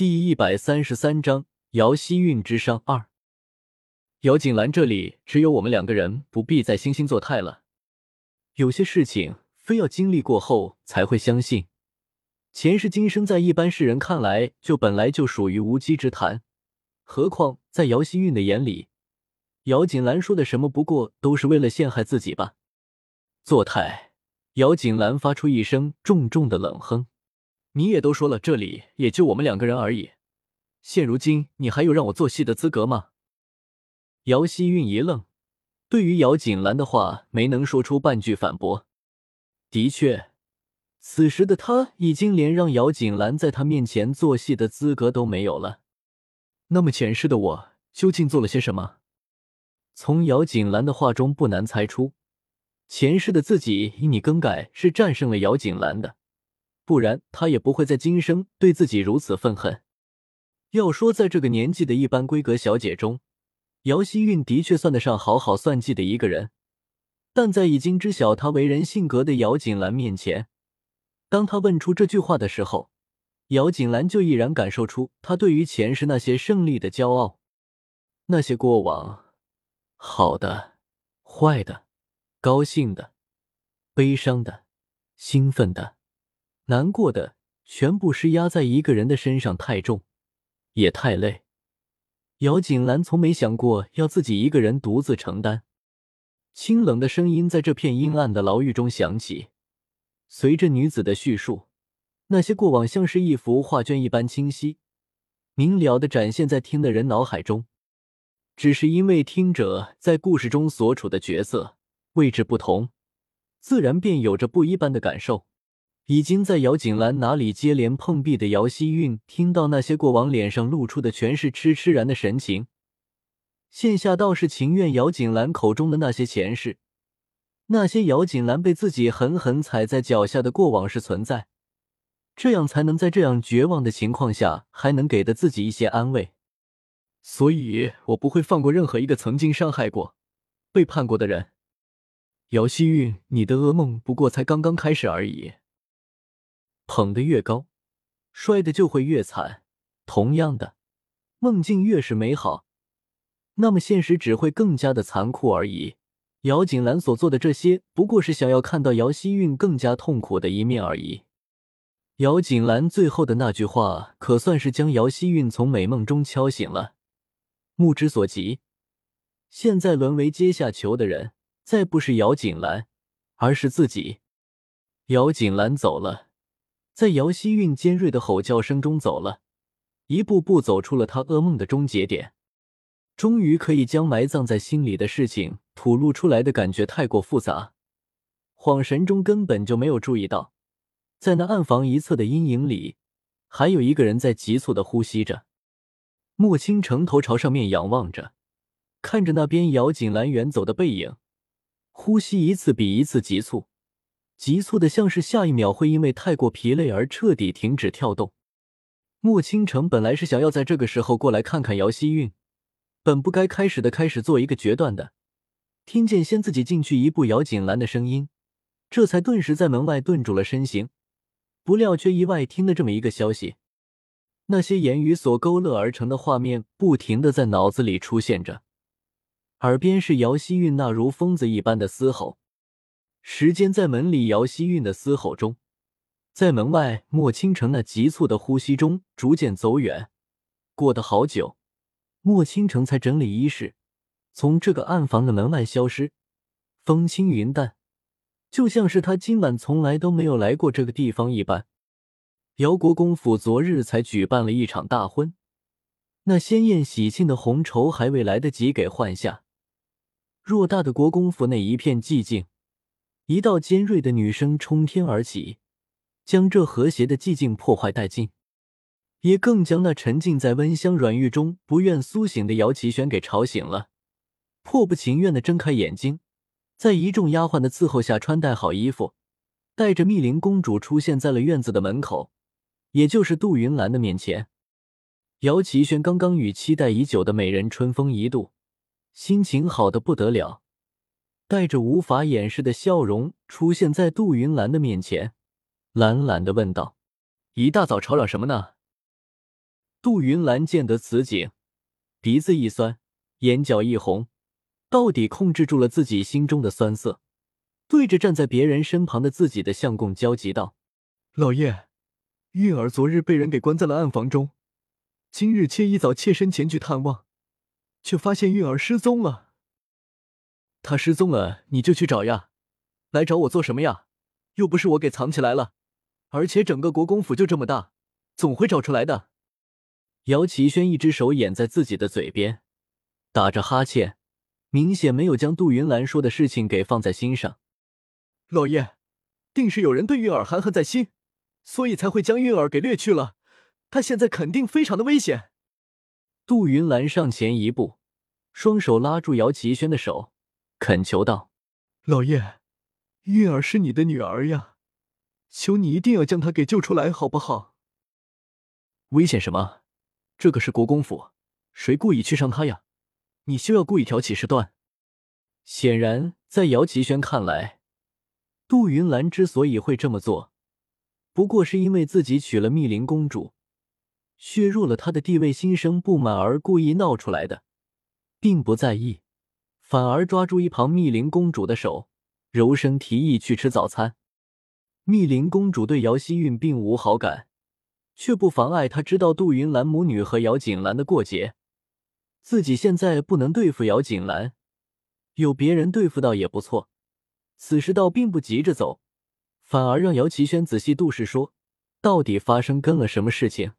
第一百三十三章姚希韵之伤二。姚锦兰，这里只有我们两个人，不必再惺惺作态了。有些事情非要经历过后才会相信，前世今生在一般世人看来就本来就属于无稽之谈，何况在姚希韵的眼里，姚锦兰说的什么不过都是为了陷害自己吧？作态！姚锦兰发出一声重重的冷哼。你也都说了，这里也就我们两个人而已。现如今，你还有让我做戏的资格吗？姚希韵一愣，对于姚锦兰的话没能说出半句反驳。的确，此时的他已经连让姚锦兰在他面前做戏的资格都没有了。那么前世的我究竟做了些什么？从姚锦兰的话中不难猜出，前世的自己以你更改是战胜了姚锦兰的。不然，他也不会在今生对自己如此愤恨。要说在这个年纪的一般闺阁小姐中，姚希韵的确算得上好好算计的一个人。但在已经知晓他为人性格的姚锦兰面前，当他问出这句话的时候，姚锦兰就毅然感受出他对于前世那些胜利的骄傲，那些过往，好的、坏的、高兴的、悲伤的、兴奋的。难过的全部施压在一个人的身上太重，也太累。姚锦兰从没想过要自己一个人独自承担。清冷的声音在这片阴暗的牢狱中响起，随着女子的叙述，那些过往像是一幅画卷一般清晰明了的展现在听的人脑海中。只是因为听者在故事中所处的角色位置不同，自然便有着不一般的感受。已经在姚锦兰哪里接连碰壁的姚希韵，听到那些过往，脸上露出的全是痴痴然的神情。现下倒是情愿姚锦兰口中的那些前世，那些姚锦兰被自己狠狠踩在脚下的过往是存在，这样才能在这样绝望的情况下，还能给的自己一些安慰。所以我不会放过任何一个曾经伤害过、背叛过的人。姚希韵，你的噩梦不过才刚刚开始而已。捧得越高，摔的就会越惨。同样的，梦境越是美好，那么现实只会更加的残酷而已。姚锦兰所做的这些，不过是想要看到姚希韵更加痛苦的一面而已。姚锦兰最后的那句话，可算是将姚希韵从美梦中敲醒了。目之所及，现在沦为阶下囚的人，再不是姚锦兰，而是自己。姚锦兰走了。在姚希韵尖锐的吼叫声中走了，一步步走出了他噩梦的终结点。终于可以将埋葬在心里的事情吐露出来的感觉太过复杂，恍神中根本就没有注意到，在那暗房一侧的阴影里，还有一个人在急促的呼吸着。莫倾城头朝上面仰望着，看着那边姚锦兰远走的背影，呼吸一次比一次急促。急促的，像是下一秒会因为太过疲累而彻底停止跳动。莫倾城本来是想要在这个时候过来看看姚希韵，本不该开始的开始做一个决断的。听见先自己进去一步姚锦兰的声音，这才顿时在门外顿住了身形。不料却意外听了这么一个消息，那些言语所勾勒而成的画面不停的在脑子里出现着，耳边是姚希韵那如疯子一般的嘶吼。时间在门里姚希韵的嘶吼中，在门外莫倾城那急促的呼吸中逐渐走远。过得好久，莫倾城才整理衣饰，从这个暗房的门外消失。风轻云淡，就像是他今晚从来都没有来过这个地方一般。姚国公府昨日才举办了一场大婚，那鲜艳喜庆的红绸还未来得及给换下，偌大的国公府内一片寂静。一道尖锐的女声冲天而起，将这和谐的寂静破坏殆尽，也更将那沉浸在温香软玉中不愿苏醒的姚奇轩给吵醒了。迫不情愿的睁开眼睛，在一众丫鬟的伺候下，穿戴好衣服，带着密林公主出现在了院子的门口，也就是杜云兰的面前。姚奇轩刚刚与期待已久的美人春风一度，心情好的不得了。带着无法掩饰的笑容出现在杜云兰的面前，懒懒的问道：“一大早吵嚷什么呢？”杜云兰见得此景，鼻子一酸，眼角一红，到底控制住了自己心中的酸涩，对着站在别人身旁的自己的相公焦急道：“老爷，韵儿昨日被人给关在了暗房中，今日妾一早妾身前去探望，却发现韵儿失踪了。他失踪了，你就去找呀，来找我做什么呀？又不是我给藏起来了，而且整个国公府就这么大，总会找出来的。”姚奇轩一只手掩在自己的嘴边，打着哈欠，明显没有将杜云兰说的事情给放在心上。老爷，定是有人对韵儿含恨在心，所以才会将韵儿给掠去了。她现在肯定非常的危险。杜云兰上前一步，双手拉住姚奇轩的手，恳求道：“老爷，韵儿是你的女儿呀，求你一定要将她给救出来，好不好？”危险什么？这个是国公府，谁故意去伤她呀？你休要故意挑起事端。显然，在姚奇轩看来，杜云兰之所以会这么做，不过是因为自己娶了密林公主，削弱了她的地位，心生不满而故意闹出来的，并不在意，反而抓住一旁密林公主的手，柔声提议去吃早餐。密林公主对姚希韵并无好感。却不妨碍她知道杜云兰母女和姚锦兰的过节，自己现在不能对付姚锦兰，有别人对付到也不错。此时倒并不急着走，反而让姚奇轩仔细度视，说到底发生跟了什么事情。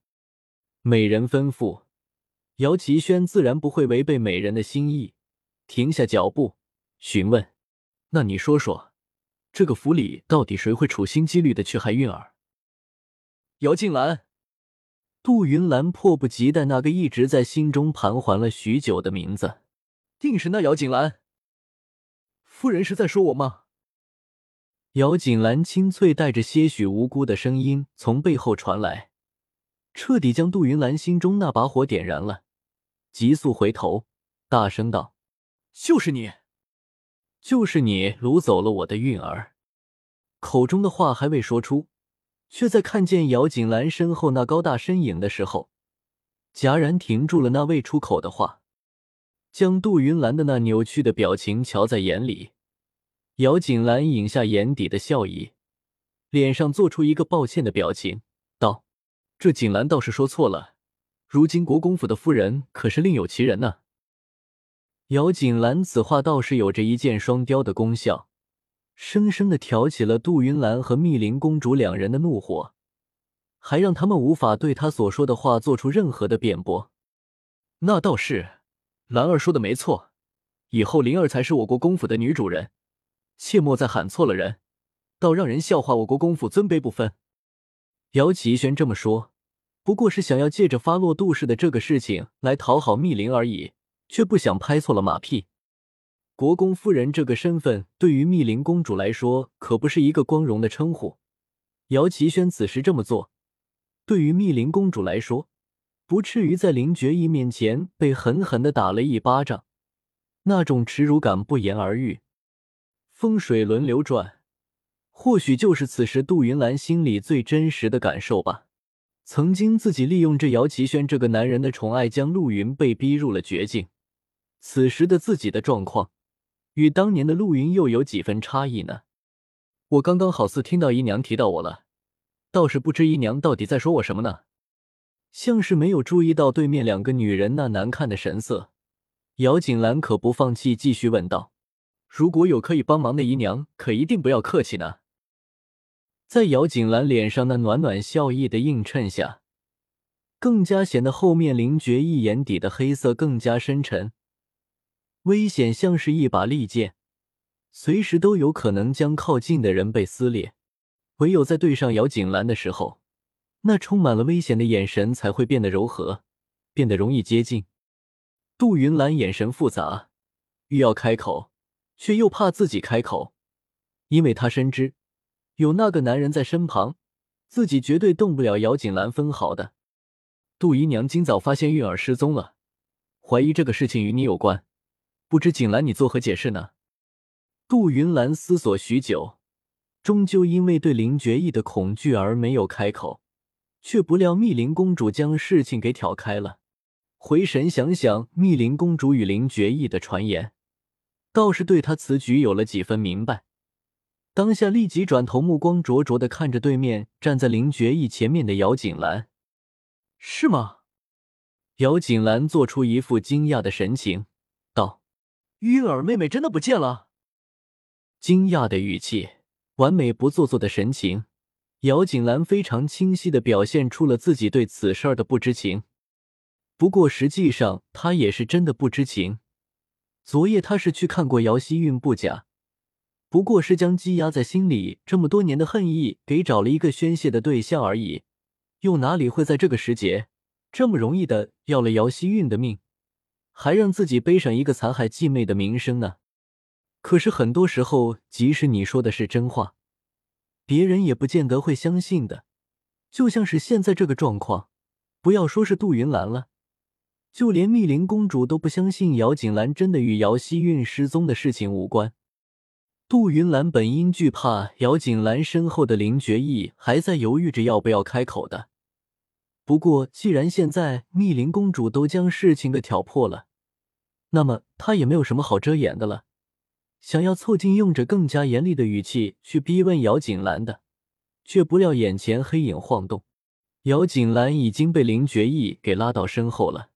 美人吩咐，姚奇轩自然不会违背美人的心意，停下脚步询问：“那你说说，这个府里到底谁会处心积虑的去害韵儿？”姚静兰。杜云兰迫不及待，那个一直在心中盘桓了许久的名字，定是那姚景兰。夫人是在说我吗？姚锦兰清脆带着些许无辜的声音从背后传来，彻底将杜云兰心中那把火点燃了。急速回头，大声道：“就是你，就是你掳走了我的韵儿。”口中的话还未说出。却在看见姚锦兰身后那高大身影的时候，戛然停住了那未出口的话，将杜云兰的那扭曲的表情瞧在眼里。姚锦兰隐下眼底的笑意，脸上做出一个抱歉的表情，道：“这锦兰倒是说错了，如今国公府的夫人可是另有其人呢。”姚锦兰此话倒是有着一箭双雕的功效。生生的挑起了杜云兰和密林公主两人的怒火，还让他们无法对他所说的话做出任何的辩驳。那倒是，兰儿说的没错，以后灵儿才是我国公府的女主人，切莫再喊错了人，倒让人笑话我国公府尊卑不分。姚启轩这么说，不过是想要借着发落杜氏的这个事情来讨好密林而已，却不想拍错了马屁。国公夫人这个身份对于密林公主来说可不是一个光荣的称呼。姚奇轩此时这么做，对于密林公主来说，不至于在林觉义面前被狠狠的打了一巴掌，那种耻辱感不言而喻。风水轮流转，或许就是此时杜云兰心里最真实的感受吧。曾经自己利用这姚奇轩这个男人的宠爱，将陆云被逼入了绝境。此时的自己的状况。与当年的陆云又有几分差异呢？我刚刚好似听到姨娘提到我了，倒是不知姨娘到底在说我什么呢？像是没有注意到对面两个女人那难看的神色，姚锦兰可不放弃，继续问道：“如果有可以帮忙的姨娘，可一定不要客气呢。”在姚锦兰脸上那暖暖笑意的映衬下，更加显得后面林觉一眼底的黑色更加深沉。危险像是一把利剑，随时都有可能将靠近的人被撕裂。唯有在对上姚锦兰的时候，那充满了危险的眼神才会变得柔和，变得容易接近。杜云兰眼神复杂，欲要开口，却又怕自己开口，因为她深知有那个男人在身旁，自己绝对动不了姚锦兰分毫的。杜姨娘今早发现韵儿失踪了，怀疑这个事情与你有关。不知锦兰，你作何解释呢？杜云兰思索许久，终究因为对林觉意的恐惧而没有开口。却不料密林公主将事情给挑开了。回神想想密林公主与林觉意的传言，倒是对他此举有了几分明白。当下立即转头，目光灼灼的看着对面站在林觉意前面的姚锦兰。是吗？姚锦兰做出一副惊讶的神情，：“韵儿妹妹真的不见了。”惊讶的语气，完美不做作的神情，姚锦兰非常清晰的表现出了自己对此事儿的不知情。不过实际上，她也是真的不知情。昨夜她是去看过姚希韵不假。不过是将积压在心里这么多年的恨意给找了一个宣泄的对象而已，又哪里会在这个时节这么容易的要了姚希韵的命，还让自己背上一个残害继妹的名声呢？可是很多时候，即使你说的是真话，别人也不见得会相信的。就像是现在这个状况，不要说是杜云兰了，就连密林公主都不相信姚锦兰真的与姚希韵失踪的事情无关。杜云兰本应惧怕姚锦兰身后的林觉意，还在犹豫着要不要开口的。不过，既然现在密林公主都将事情给挑破了，那么他也没有什么好遮掩的了。想要凑近，用着更加严厉的语气去逼问姚锦兰的，却不料眼前黑影晃动，姚锦兰已经被林觉意给拉到身后了。